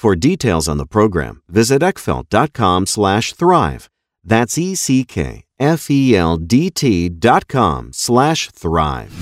For details on the program, visit eckfeldt.com slash thrive. That's E-C-K-F-E-L-D-T dot com slash thrive.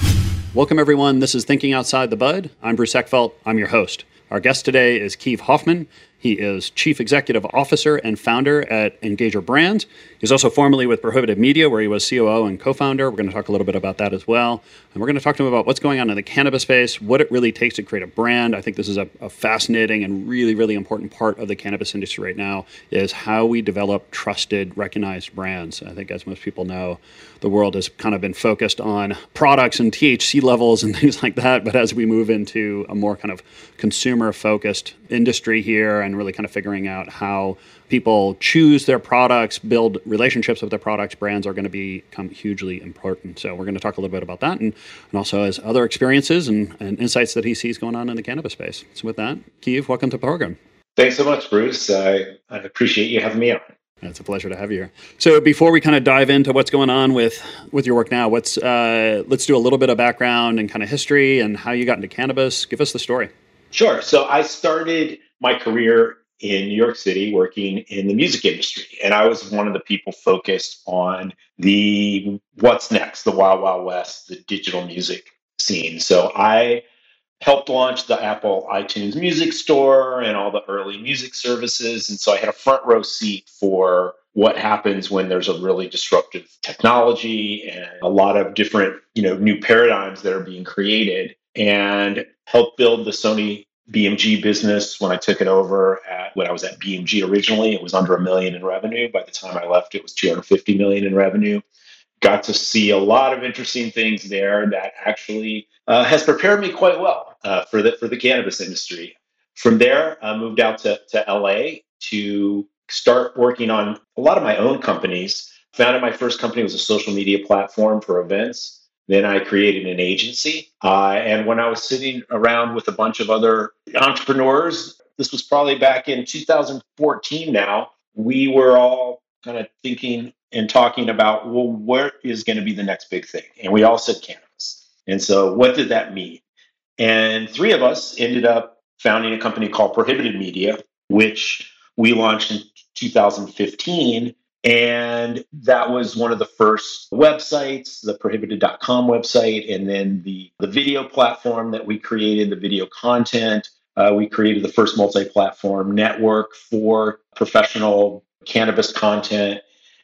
Welcome, everyone. This is Thinking Outside the Bud. I'm Bruce Eckfeldt. I'm your host. Our guest today is Keith Hoffman. He is Chief Executive Officer and Founder at Engager Brands. He's also formerly with Prohibited Media, where he was COO and co founder. We're going to talk a little bit about that as well. And we're going to talk to him about what's going on in the cannabis space, what it really takes to create a brand. I think this is a, a fascinating and really, really important part of the cannabis industry right now is how we develop trusted, recognized brands. I think, as most people know, the world has kind of been focused on products and THC levels and things like that. But as we move into a more kind of consumer focused industry here and really kind of figuring out how people choose their products, build relationships with their products, brands are going to become hugely important. So we're going to talk a little bit about that and, and also as other experiences and, and insights that he sees going on in the cannabis space. So with that, Keith, welcome to the program. Thanks so much, Bruce. I, I appreciate you having me on. It's a pleasure to have you here. So before we kind of dive into what's going on with with your work now, what's uh, let's do a little bit of background and kind of history and how you got into cannabis. Give us the story. Sure. So I started my career in New York City working in the music industry. And I was one of the people focused on the what's next, the Wild Wild West, the digital music scene. So I helped launch the Apple iTunes Music Store and all the early music services. And so I had a front row seat for what happens when there's a really disruptive technology and a lot of different, you know, new paradigms that are being created and helped build the Sony BMG business when I took it over at when I was at BMG originally. It was under a million in revenue. By the time I left, it was 250 million in revenue. Got to see a lot of interesting things there that actually uh, has prepared me quite well uh, for the for the cannabis industry. From there, I moved out to, to LA to start working on a lot of my own companies. Founded my first company was a social media platform for events then I created an agency. Uh, and when I was sitting around with a bunch of other entrepreneurs, this was probably back in 2014 now, we were all kind of thinking and talking about, well, where is going to be the next big thing? And we all said cannabis. And so, what did that mean? And three of us ended up founding a company called Prohibited Media which we launched in 2015. And that was one of the first websites, the prohibited.com website, and then the, the video platform that we created, the video content. Uh, we created the first multi platform network for professional cannabis content.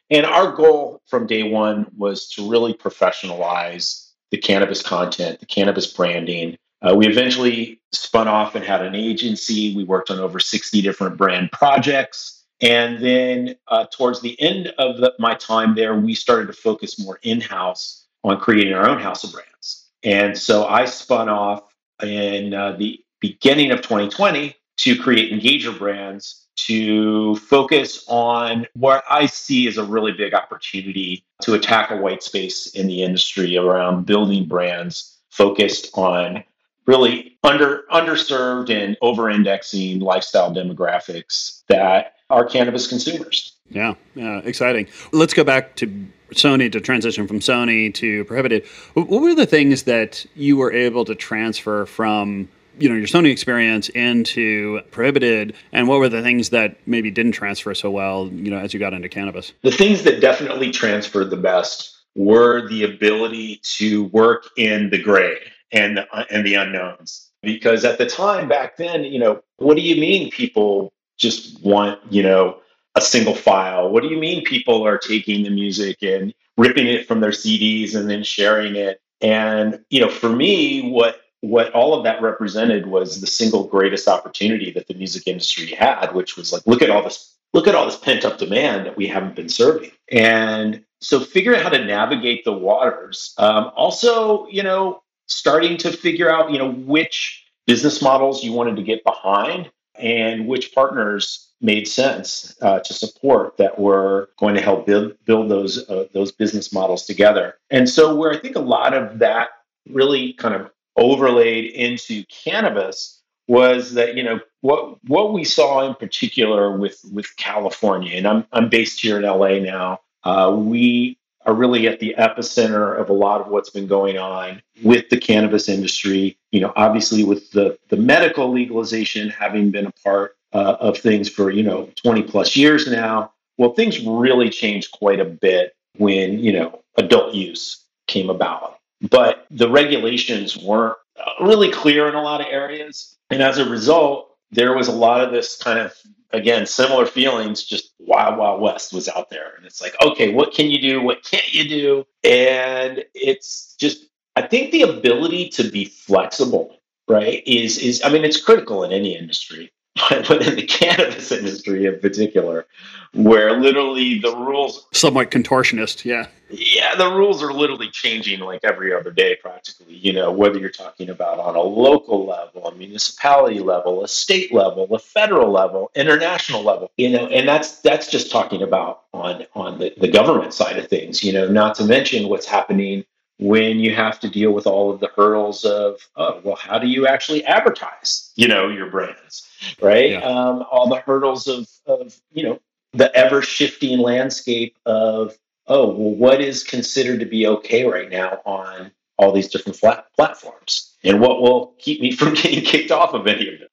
And our goal from day one was to really professionalize the cannabis content, the cannabis branding. Uh, we eventually spun off and had an agency. We worked on over 60 different brand projects. And then uh, towards the end of the, my time there, we started to focus more in house on creating our own house of brands. And so I spun off in uh, the beginning of 2020 to create Engager Brands to focus on what I see as a really big opportunity to attack a white space in the industry around building brands focused on really under underserved and over-indexing lifestyle demographics that are cannabis consumers. Yeah, yeah, exciting. Let's go back to Sony to transition from Sony to Prohibited. What were the things that you were able to transfer from you know your Sony experience into Prohibited, and what were the things that maybe didn't transfer so well, you know, as you got into cannabis? The things that definitely transferred the best were the ability to work in the gray and the, and the unknowns. Because at the time back then, you know, what do you mean people just want, you know, a single file? What do you mean people are taking the music and ripping it from their CDs and then sharing it? And, you know, for me, what what all of that represented was the single greatest opportunity that the music industry had, which was like, look at all this, look at all this pent up demand that we haven't been serving. And so figuring out how to navigate the waters. Um, also, you know, starting to figure out, you know, which business models you wanted to get behind and which partners made sense uh, to support that were going to help build build those uh, those business models together. And so, where I think a lot of that really kind of overlaid into cannabis was that you know what what we saw in particular with with California, and I'm I'm based here in LA now. Uh, we are really at the epicenter of a lot of what's been going on with the cannabis industry. You know, obviously with the the medical legalization having been a part uh, of things for you know 20 plus years now. Well, things really changed quite a bit when you know adult use came about, but the regulations weren't really clear in a lot of areas, and as a result, there was a lot of this kind of again similar feelings just wild wild west was out there. And it's like okay what can you do? What can't you do? And it's just i think the ability to be flexible right is is i mean it's critical in any industry but in the cannabis industry in particular, where literally the rules somewhat contortionist, yeah. Yeah, the rules are literally changing like every other day practically, you know, whether you're talking about on a local level, a municipality level, a state level, a federal level, international level, you know, and that's that's just talking about on on the, the government side of things, you know, not to mention what's happening when you have to deal with all of the hurdles of oh well how do you actually advertise you know your brands right? Yeah. um, all the hurdles of of you know the ever shifting landscape of oh well what is considered to be okay right now on all these different flat platforms and what will keep me from getting kicked off of any of them.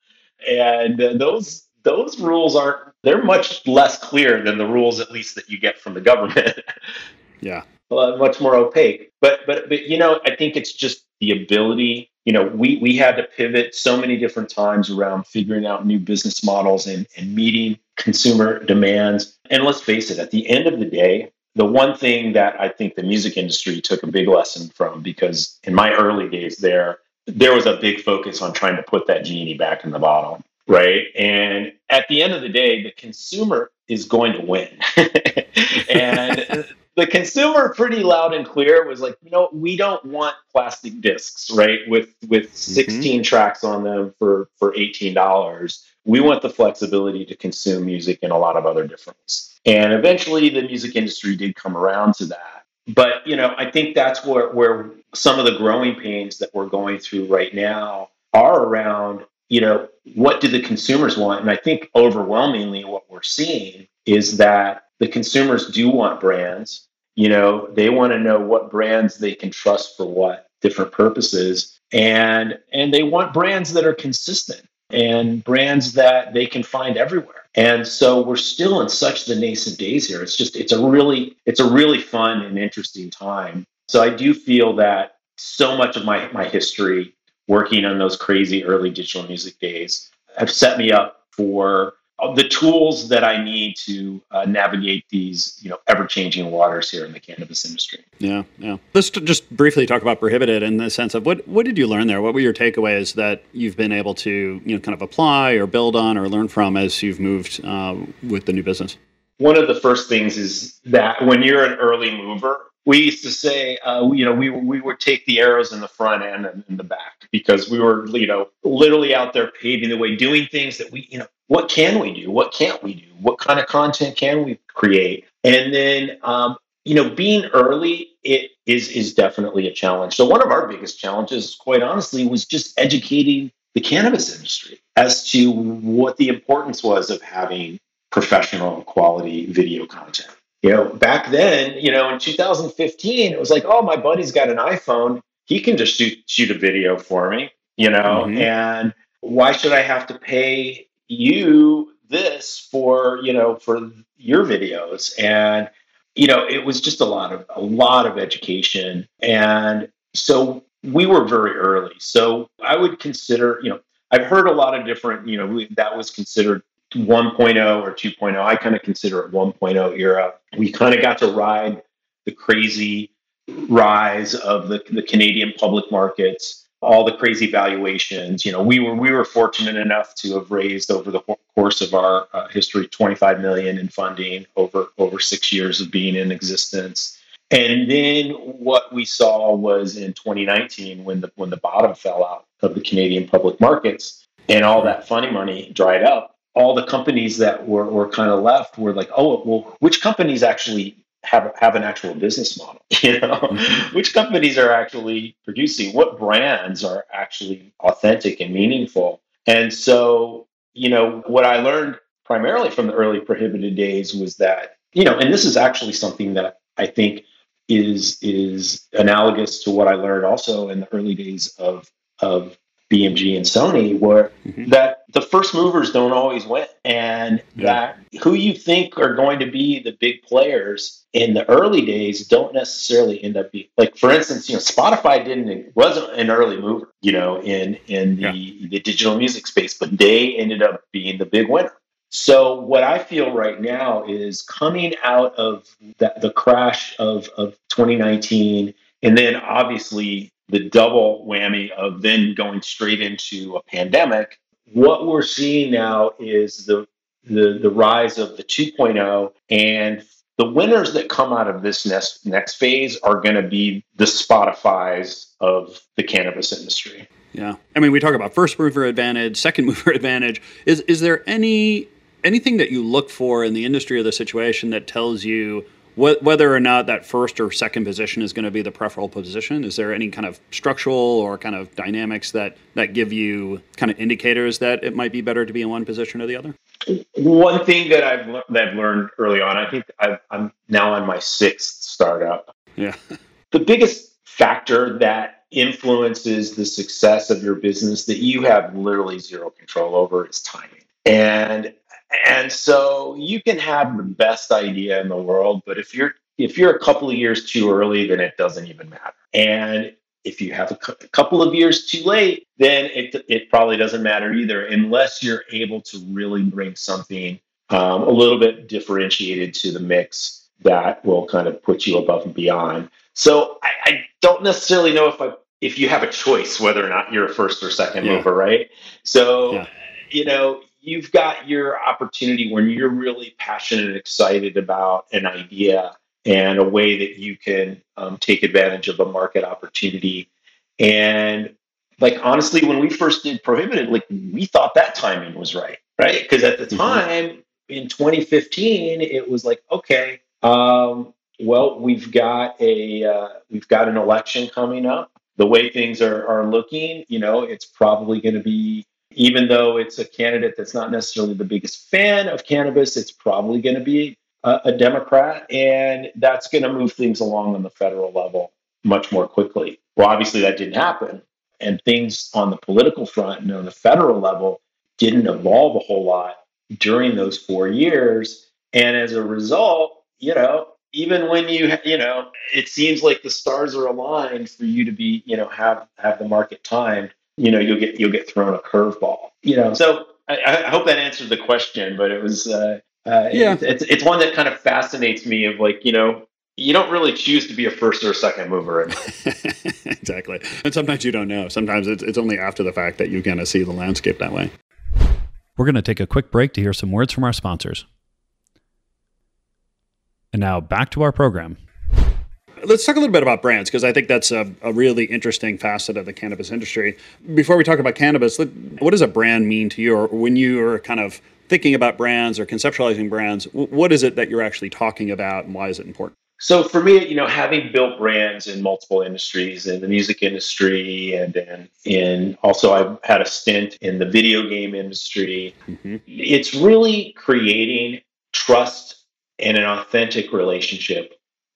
And uh, those those rules aren't they're much less clear than the rules at least that you get from the government. Yeah Uh, much more opaque. But but but you know, I think it's just the ability. You know, we we had to pivot so many different times around figuring out new business models and, and meeting consumer demands. And let's face it, at the end of the day, the one thing that I think the music industry took a big lesson from, because in my early days there, there was a big focus on trying to put that genie back in the bottle. Right. And at the end of the day, the consumer is going to win. and the consumer pretty loud and clear was like, you know, we don't want plastic discs, right? With with 16 mm-hmm. tracks on them for for $18. We want the flexibility to consume music in a lot of other different ways. And eventually the music industry did come around to that. But, you know, I think that's where where some of the growing pains that we're going through right now are around, you know, what do the consumers want? And I think overwhelmingly what we're seeing is that the consumers do want brands. You know, they want to know what brands they can trust for what different purposes. And and they want brands that are consistent. and brands that they can find everywhere. And so we're still in such the nascent days here. It's just it's a really it's a really fun and interesting time. So I do feel that so much of my my history working on those crazy early digital music days have set me up for the tools that I need to uh, navigate these, you know, ever-changing waters here in the cannabis industry. Yeah, yeah. Let's just briefly talk about prohibited in the sense of what what did you learn there? What were your takeaways that you've been able to, you know, kind of apply or build on or learn from as you've moved uh, with the new business? One of the first things is that when you're an early mover, we used to say, uh, you know, we we would take the arrows in the front end and in the back because we were, you know, literally out there paving the way, doing things that we, you know, what can we do? What can't we do? What kind of content can we create? And then, um, you know, being early it is is definitely a challenge. So one of our biggest challenges, quite honestly, was just educating the cannabis industry as to what the importance was of having professional quality video content you know, back then, you know, in 2015, it was like, oh, my buddy's got an iPhone. He can just shoot shoot a video for me, you know, mm-hmm. and why should I have to pay you this for, you know, for your videos? And, you know, it was just a lot of a lot of education. And so we were very early. So I would consider, you know, I've heard a lot of different, you know, we, that was considered 1.0 or 2.0. I kind of consider it 1.0 era. We kind of got to ride the crazy rise of the, the Canadian public markets, all the crazy valuations. You know, we were we were fortunate enough to have raised over the course of our uh, history 25 million in funding over over six years of being in existence. And then what we saw was in 2019 when the when the bottom fell out of the Canadian public markets and all that funding money dried up all the companies that were, were kind of left were like, oh, well, which companies actually have have an actual business model? You know, mm-hmm. which companies are actually producing? What brands are actually authentic and meaningful? And so, you know, what I learned primarily from the early prohibited days was that, you know, and this is actually something that I think is is analogous to what I learned also in the early days of of BMG and Sony, were mm-hmm. that the first movers don't always win, and yeah. that who you think are going to be the big players in the early days don't necessarily end up being like, for instance, you know, Spotify didn't wasn't an early mover, you know, in in the yeah. the digital music space, but they ended up being the big winner. So what I feel right now is coming out of that, the crash of, of 2019 and then obviously the double whammy of then going straight into a pandemic. What we're seeing now is the the, the rise of the 2.0 and the winners that come out of this next next phase are going to be the Spotify's of the cannabis industry. Yeah, I mean, we talk about first mover advantage, second mover advantage. Is is there any anything that you look for in the industry or the situation that tells you wh- whether or not that first or second position is going to be the preferable position? Is there any kind of structural or kind of dynamics that that give you kind of indicators that it might be better to be in one position or the other? One thing that i've that I've learned early on i think i i'm now on my sixth startup. Yeah. The biggest factor that influences the success of your business that you have literally zero control over is timing. And and so you can have the best idea in the world, but if you're if you're a couple of years too early, then it doesn't even matter. And if you have a, cu- a couple of years too late, then it it probably doesn't matter either, unless you're able to really bring something um, a little bit differentiated to the mix that will kind of put you above and beyond. So I, I don't necessarily know if I if you have a choice whether or not you're a first or second yeah. mover, right? So yeah. you know you've got your opportunity when you're really passionate and excited about an idea and a way that you can um, take advantage of a market opportunity. And like honestly, when we first did prohibited, like we thought that timing was right, right? Because at the mm-hmm. time in 2015, it was like, okay, um, well, we've got a uh, we've got an election coming up. The way things are are looking, you know, it's probably going to be even though it's a candidate that's not necessarily the biggest fan of cannabis, it's probably going to be a, a Democrat, and that's going to move things along on the federal level much more quickly. Well, obviously, that didn't happen. And things on the political front and on the federal level didn't evolve a whole lot during those four years. And as a result, you know, even when you you know it seems like the stars are aligned for you to be you know have have the market timed you know you'll get you'll get thrown a curveball you know? So i, I hope that answered the question but it was uh, uh, yeah. it's, it's, it's one that kind of fascinates me of like you know you don't really choose to be a first or a second mover. Exactly. And sometimes you don't know. Sometimes it's, it's only after the fact that you kind of see the landscape that way. We're going to take a quick break to hear some words from our sponsors. And now back to our program. Let's talk a little bit about brands because I think that's a, a, really interesting facet of the cannabis industry. Before we talk about cannabis, what does a brand mean to you? Or when you are kind of thinking about brands or conceptualizing brands, what is it that you're actually talking about and why is it important? So for me, you know, having built brands in multiple industries, in the music industry, and and, and also I've had a stint in the video game industry. Mm-hmm. It's really creating trust and an authentic relationship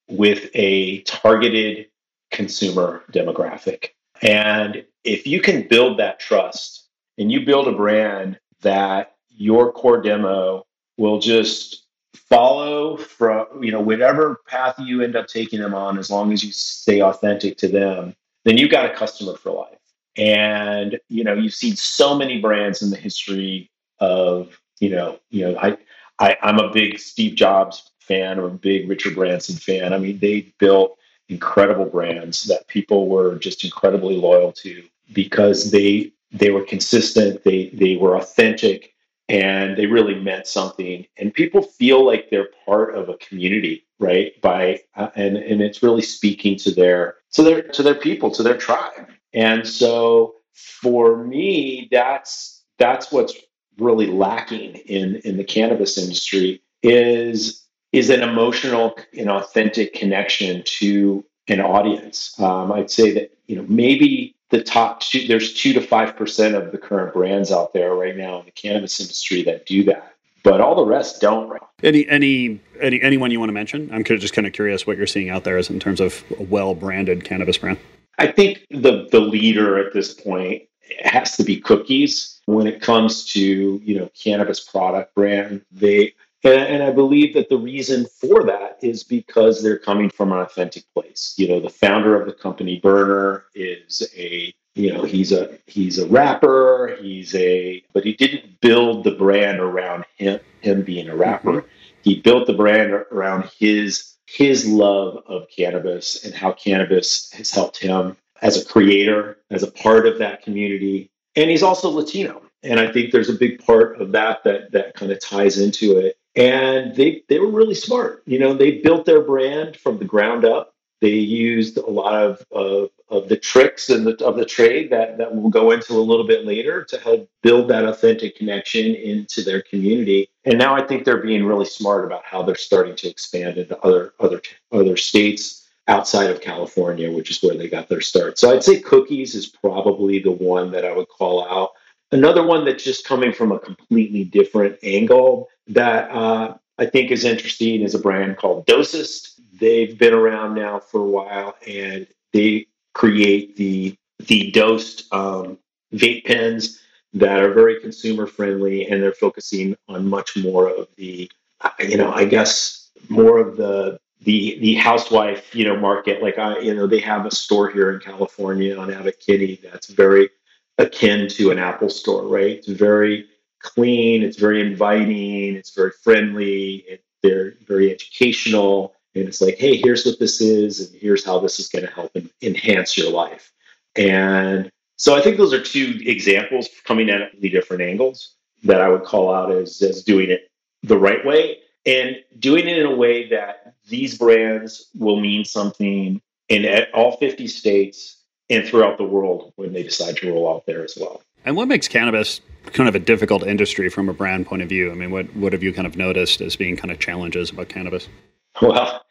with a targeted consumer demographic. And if you can build that trust and you build a brand that your core demo will just follow from you know whatever path you end up taking them on as long as you stay authentic to them then you've got a customer for life and you know you've seen so many brands in the history of you know you know i I, I'm a big Steve Jobs fan. I'm a big Richard Branson fan. I mean, they built incredible brands that people were just incredibly loyal to because they they were consistent, they they were authentic, and they really meant something. And people feel like they're part of a community, right? By uh, and and it's really speaking to their to their to their people, to their tribe. And so for me, that's that's what's really lacking in in the cannabis industry is is an emotional and authentic connection to an audience. Um, I'd say that you know maybe the top two there's two to five percent of the current brands out there right now in the cannabis industry that do that but all the rest don't any any any anyone you want to mention? I'm just kind of curious what you're seeing out there as in terms of a well branded cannabis brand. I think the the leader at this point has to be cookies. When it comes to you know cannabis product brand they and, and I believe that the reason for that is because they're coming from an authentic place. You know, the founder of the company, Berner, is a you know he's a he's a rapper he's a but he didn't build the brand around him him being a rapper mm-hmm. he built the brand around his his love of cannabis and how cannabis has helped him as a creator as a part of that community and he's also latino and i think there's a big part of that that that kind of ties into it and they they were really smart. You know, they built their brand from the ground up. They used a lot of of, of the tricks and the, of the trade that that we'll go into a little bit later to help build that authentic connection into their community. And now I think they're being really smart about how they're starting to expand into other other other states outside of California, which is where they got their start. So I'd say cookies is probably the one that I would call out. Another one that's just coming from a completely different angle that uh, I think is interesting is a brand called Dosist. They've been around now for a while, and they create the the dosed um, vape pens that are very consumer friendly, and they're focusing on much more of the, uh, you know, I guess more of the the the housewife, you know, market. Like I, you know, they have a store here in California on Abbot Kinney that's very akin to an Apple store, right? It's very clean, it's very inviting, it's very friendly, they're very educational. And it's like, hey, here's what this is, and here's how this is going to help enhance your life. And so I think those are two examples coming at the different angles that I would call out as, as doing it the right way and doing it in a way that these brands will mean something in all 50 states and throughout the world when they decide to roll out there as well. And what makes cannabis kind of a difficult industry from a brand point of view? I mean, what what have you kind of noticed as being kind of challenges about cannabis? Well,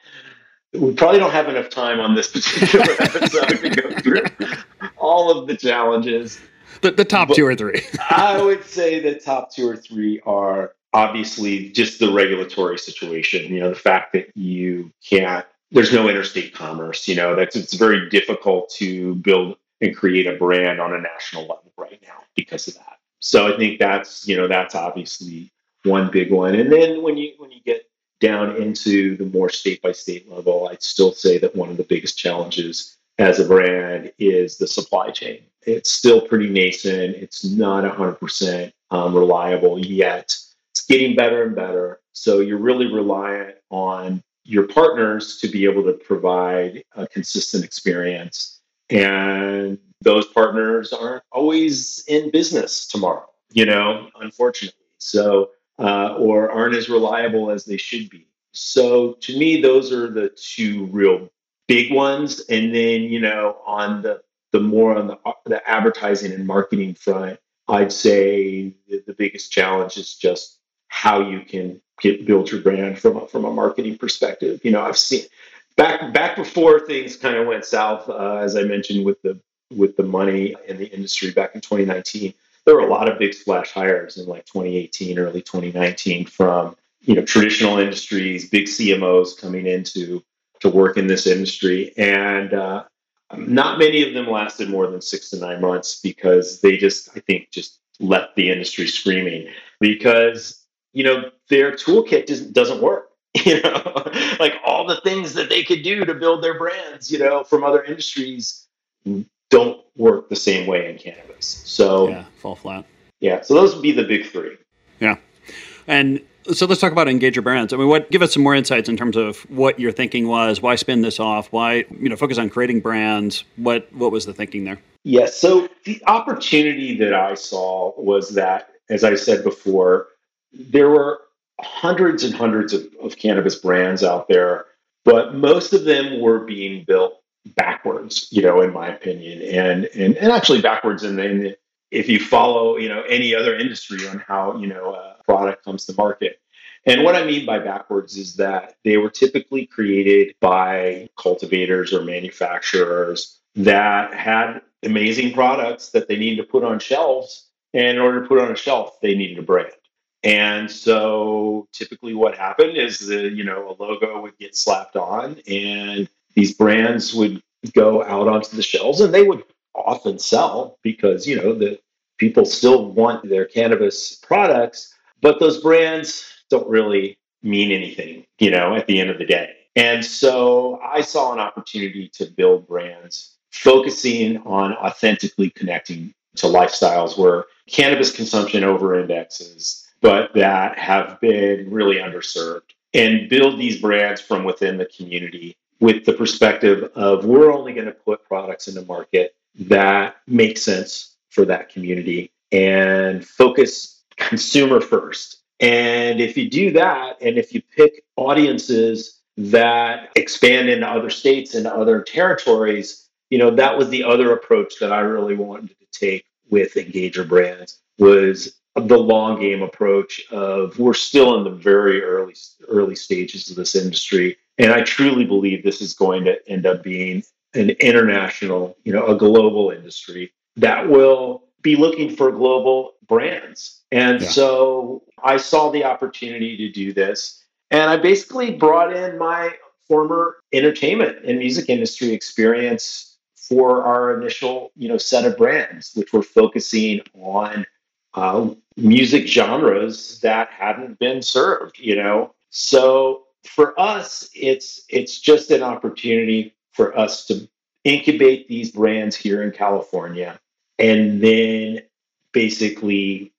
we probably don't have enough time on this particular episode to go through all of the challenges. The, the top but two or three. I would say the top two or three are obviously just the regulatory situation. You know, the fact that you can't, there's no interstate commerce. You know, that's it's very difficult to build and create a brand on a national level right now because of that. So I think that's you know that's obviously one big one. And then when you when you get down into the more state by state level, I'd still say that one of the biggest challenges as a brand is the supply chain. It's still pretty nascent. It's not 100% um, reliable yet. It's getting better and better. So you're really reliant on your partners to be able to provide a consistent experience. And those partners aren't always in business tomorrow, you know, unfortunately. So, uh, or aren't as reliable as they should be. So to me, those are the two real big ones. And then, you know, on the, the more on the, the advertising and marketing front, I'd say the, the biggest challenge is just how you can get build your brand from a, from a marketing perspective. You know, I've seen back back before things kind of went south, uh, as I mentioned with the with the money in the industry back in 2019. There were a lot of big splash hires in like 2018, early 2019 from you know traditional industries, big CMOs coming into to work in this industry, and uh, not many of them lasted more than six to nine months because they just, I think, just left the industry screaming because you know, their toolkit doesn't, doesn't work. You know, like all the things that they could do to build their brands, you know, from other industries don't work the same way in cannabis. So, yeah, fall flat. Yeah. So those would be the big three. Yeah. And so let's talk about Engager Brands. I mean, what give us some more insights in terms of what your thinking was, why spin this off, why you know focus on creating brands. What what was the thinking there? Yes. Yeah, so the opportunity that I saw was that, as I said before, there were hundreds and hundreds of, of cannabis brands out there, but most of them were being built backwards, you know, in my opinion, and and and actually backwards in the, in the if you follow, you know, any other industry on how you know a product comes to market. And what I mean by backwards is that they were typically created by cultivators or manufacturers that had amazing products that they needed to put on shelves. And in order to put on a shelf, they needed a brand. And so typically what happened is the, you know, a logo would get slapped on and these brands would go out onto the shelves and they would often sell because, you know, the people still want their cannabis products, but those brands don't really mean anything, you know, at the end of the day. And so I saw an opportunity to build brands focusing on authentically connecting to lifestyles where cannabis consumption over indexes but that have been really underserved and build these brands from within the community with the perspective of we're only going to put products in the market that make sense for that community and focus consumer first. And if you do that, and if you pick audiences that expand into other states and other territories, you know, that was the other approach that I really wanted to take with Engager Brands was the long game approach of we're still in the very early early stages of this industry. And i truly believe this is going to end up being an international you know a global industry that will be looking for global brands. And yeah. so i saw the opportunity to do this. And i basically brought in my former entertainment and music industry experience for our initial you know set of brands which were focusing on uh, music genres that hadn't been served, you know. So for us, it's it's just an opportunity for us to incubate these brands here in California and then basically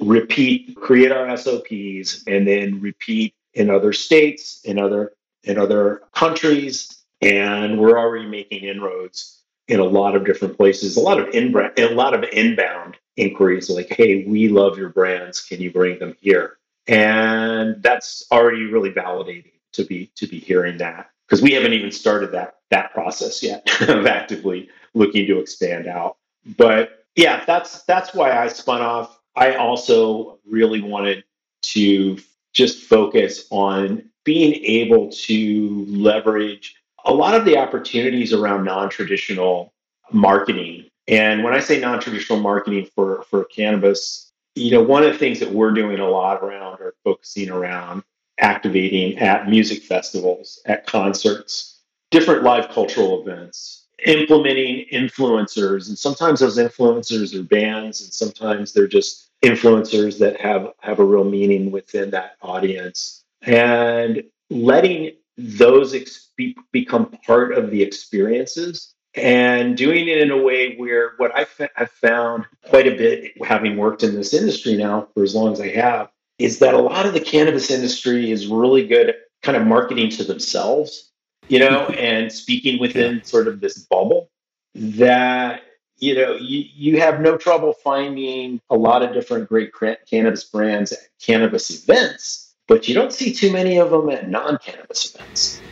repeat, create our SOPs and then repeat in other states, in other in other countries. And we're already making inroads in a lot of different places, a lot of inbound, a lot of inbound inquiries like, hey, we love your brands. Can you bring them here? And that's already really validating to be to be hearing that because we haven't even started that that process yet of actively looking to expand out. But yeah, that's that's why I spun off. I also really wanted to just focus on being able to leverage a lot of the opportunities around non-traditional marketing and when I say non-traditional marketing for for cannabis, you know, one of the things that we're doing a lot around or focusing around activating at music festivals, at concerts, different live cultural events, implementing influencers. And sometimes those influencers are bands, and sometimes they're just influencers that have have a real meaning within that audience and letting those ex- become part of the experiences and doing it in a way where what I've, I've found quite a bit having worked in this industry now for as long as I have is that a lot of the cannabis industry is really good at kind of marketing to themselves, you know, and speaking within sort of this bubble that you know you, you have no trouble finding a lot of different great cannabis brands at cannabis events but you don't see too many of them at non-cannabis events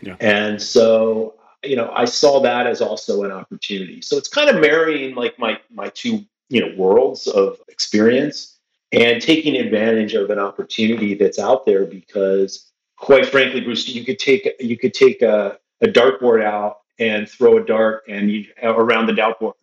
yeah. and so you know i saw that as also an opportunity. So it's kind of marrying like my my two you know worlds of experience and taking advantage of an opportunity that's out there because quite frankly bruce you could take you could take a, a dartboard out and throw a dart and you around the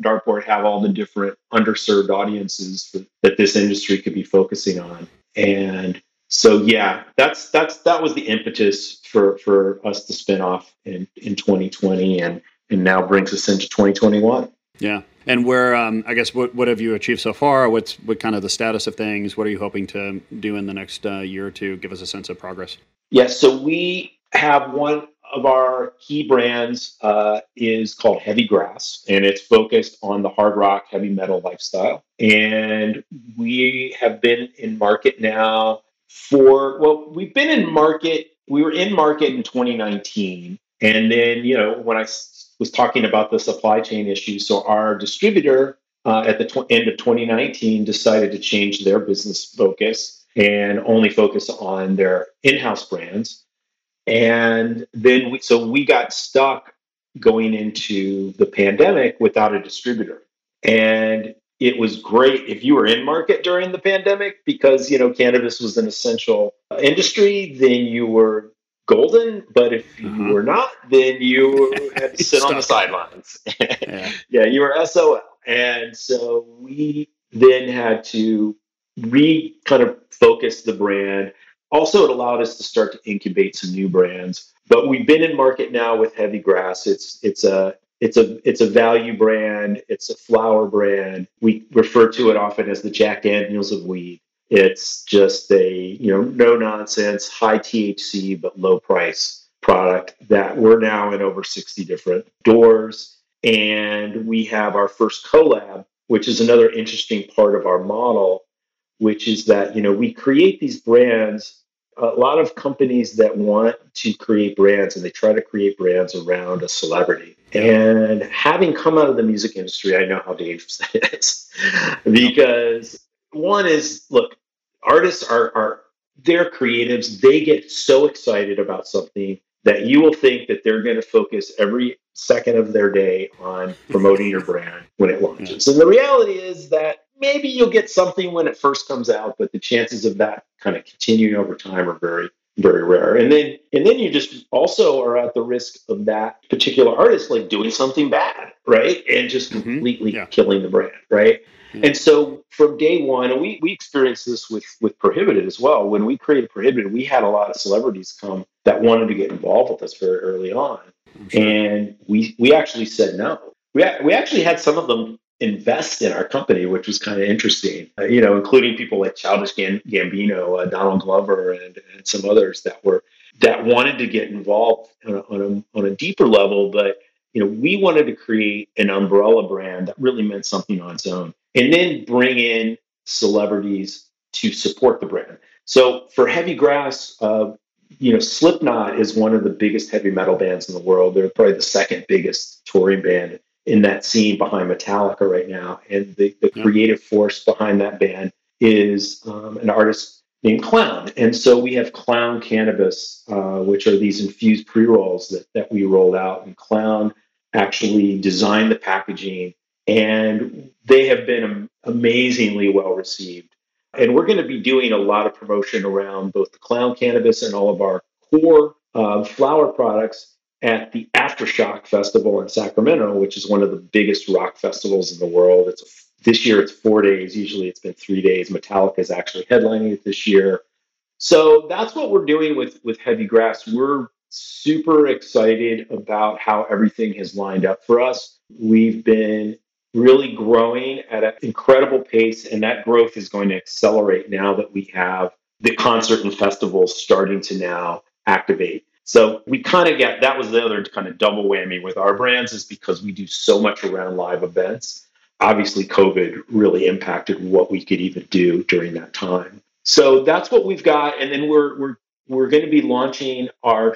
dartboard, have all the different underserved audiences that, that this industry could be focusing on. And so yeah that's that's that was the impetus for for us to spin off in in 2020 and and now brings us into 2021 yeah. And where um, i guess what, what have you achieved so far? What's what kind of the status of things? What are you hoping to do in the next uh, year or two? Give us a sense of progress. Yeah so we have one of our key brands uh, is called Heavy Grass, and it's focused on the hard rock, heavy metal lifestyle. And we have been in market now for, well, we've been in market, we were in market in 2019. And then, you know, when I was talking about the supply chain issues, so our distributor uh, at the tw- end of 2019 decided to change their business focus and only focus on their in house brands. And then we, so we got stuck going into the pandemic without a distributor. And it was great if you were in market during the pandemic because, you know, cannabis was an essential industry, then you were golden. But if you mm-hmm. were not, then you had to sit on the sidelines. yeah. yeah, you were SOL. And so we then had to re kind of focus the brand also, it allowed us to start to incubate some new brands. But we've been in market now with Heavy Grass. It's it's a it's a it's a value brand. It's a flower brand. We refer to it often as the Jack Daniels of weed. It's just a you know no nonsense, high THC but low price product that we're now in over 60 different doors. And we have our first collab, which is another interesting part of our model which is that you know we create these brands a lot of companies that want to create brands and they try to create brands around a celebrity. And having come out of the music industry i know how dangerous that is. Because one is look artists are are they're creatives. They get so excited about something that you will think that they're going to focus every second of their day on promoting your brand when it launches. Mm. And the reality is that maybe you'll get something when it first comes out, but the chances of that kind of continuing over time are very very rare. And then and then you just also are at the risk of that particular artist like doing something bad, right? And just mm-hmm. completely yeah. killing the brand, right? And so from day one, and we we experienced this with with Prohibited as well. When we created Prohibited, we had a lot of celebrities come that wanted to get involved with us very early on, sure. and we we actually said no. We we actually had some of them invest in our company, which was kind of interesting. Uh, you know, including people like Childish Gambino, uh, Donald Glover, and, and some others that were that wanted to get involved on a, on a, on a deeper level. But you know, we wanted to create an umbrella brand that really meant something on its own, and then bring in celebrities to support the brand. So for Heavy Grass, uh, you know, Slipknot is one of the biggest heavy metal bands in the world. They're probably the second biggest touring band in that scene behind Metallica right now. And the, the yeah. creative force behind that band is um, an artist named Clown. And so we have Clown Cannabis, uh, which are these infused pre rolls that, that we rolled out. And Clown actually designed the packaging, and they have been amazingly well received. And we're going to be doing a lot of promotion around both the Clown Cannabis and all of our core uh, flower products at the Aftershock Festival in Sacramento, which is one of the biggest rock festivals in the world. It's this year it's four days. Usually it's been three days. Metallica is actually headlining it this year. So that's what we're doing with with Heavy Grass. We're super excited about how everything has lined up for us. We've been really growing at an incredible pace, and that growth is going to accelerate now that we have the concert and festivals starting to now activate. So we kind of get that was the other kind of double whammy with our brands is because we do so much around live events. Obviously, COVID really impacted what we could even do during that time. So that's what we've got, and then we're we're we're going to be launching our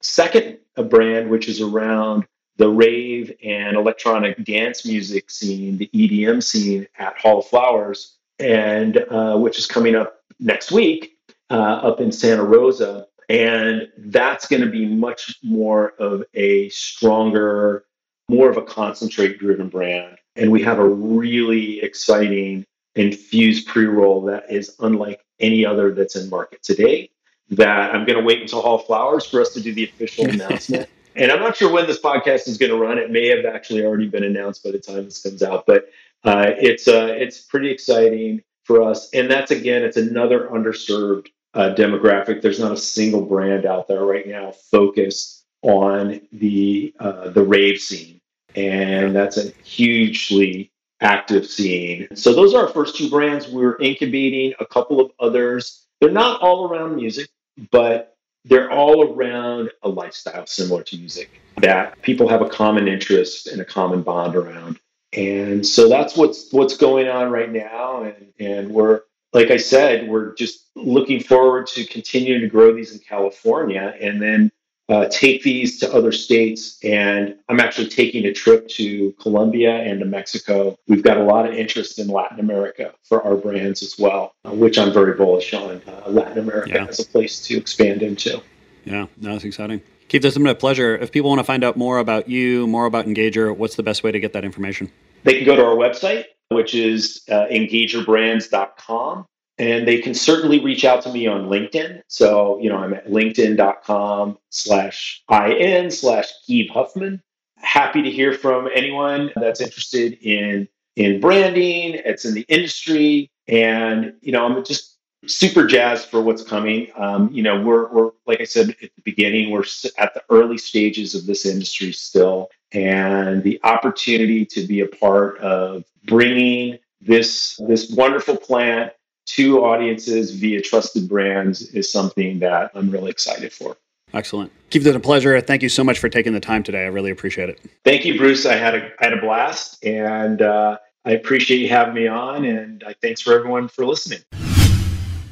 second brand, which is around the rave and electronic dance music scene, the EDM scene at Hall of Flowers, and uh, which is coming up next week uh, up in Santa Rosa. And that's going to be much more of a stronger, more of a concentrate driven brand. And we have a really exciting infused pre roll that is unlike any other that's in market today. That I'm going to wait until Hall Flowers for us to do the official announcement. And I'm not sure when this podcast is going to run. It may have actually already been announced by the time this comes out, but uh, it's uh, it's pretty exciting for us. And that's again, it's another underserved uh, demographic. There's not a single brand out there right now focused on the uh, the rave scene, and that's a hugely active scene. So those are our first two brands. We're incubating a couple of others. They're not all around music, but they're all around a lifestyle similar to music that people have a common interest and a common bond around. And so that's what's what's going on right now. And and we're like I said, we're just looking forward to continuing to grow these in California and then uh, take these to other states. And I'm actually taking a trip to Colombia and to Mexico. We've got a lot of interest in Latin America for our brands as well, uh, which I'm very bullish on. Uh, Latin America yeah. as a place to expand into. Yeah, no, that's exciting. Keith, this has been a pleasure. If people want to find out more about you, more about Engager, what's the best way to get that information? They can go to our website, which is uh, engagerbrands.com. And they can certainly reach out to me on LinkedIn. So, you know, I'm at linkedin.com slash IN slash Keith Huffman. Happy to hear from anyone that's interested in in branding, it's in the industry. And, you know, I'm just super jazzed for what's coming. Um, you know, we're, we're, like I said at the beginning, we're at the early stages of this industry still. And the opportunity to be a part of bringing this, this wonderful plant to audiences via trusted brands is something that I'm really excited for. Excellent. Keith, it a pleasure. Thank you so much for taking the time today. I really appreciate it. Thank you, Bruce. I had a, I had a blast and uh, I appreciate you having me on and uh, thanks for everyone for listening.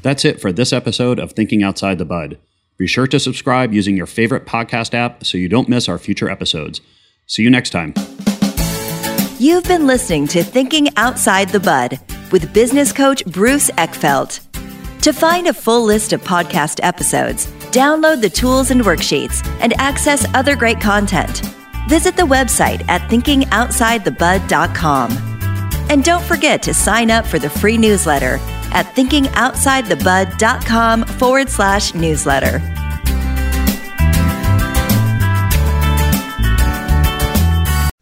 That's it for this episode of Thinking Outside the Bud. Be sure to subscribe using your favorite podcast app so you don't miss our future episodes. See you next time. You've been listening to Thinking Outside the Bud with business coach Bruce Eckfeldt. To find a full list of podcast episodes, download the tools and worksheets, and access other great content, visit the website at thinkingoutsidethebud.com. And don't forget to sign up for the free newsletter at thinkingoutsidethebud.com forward slash newsletter.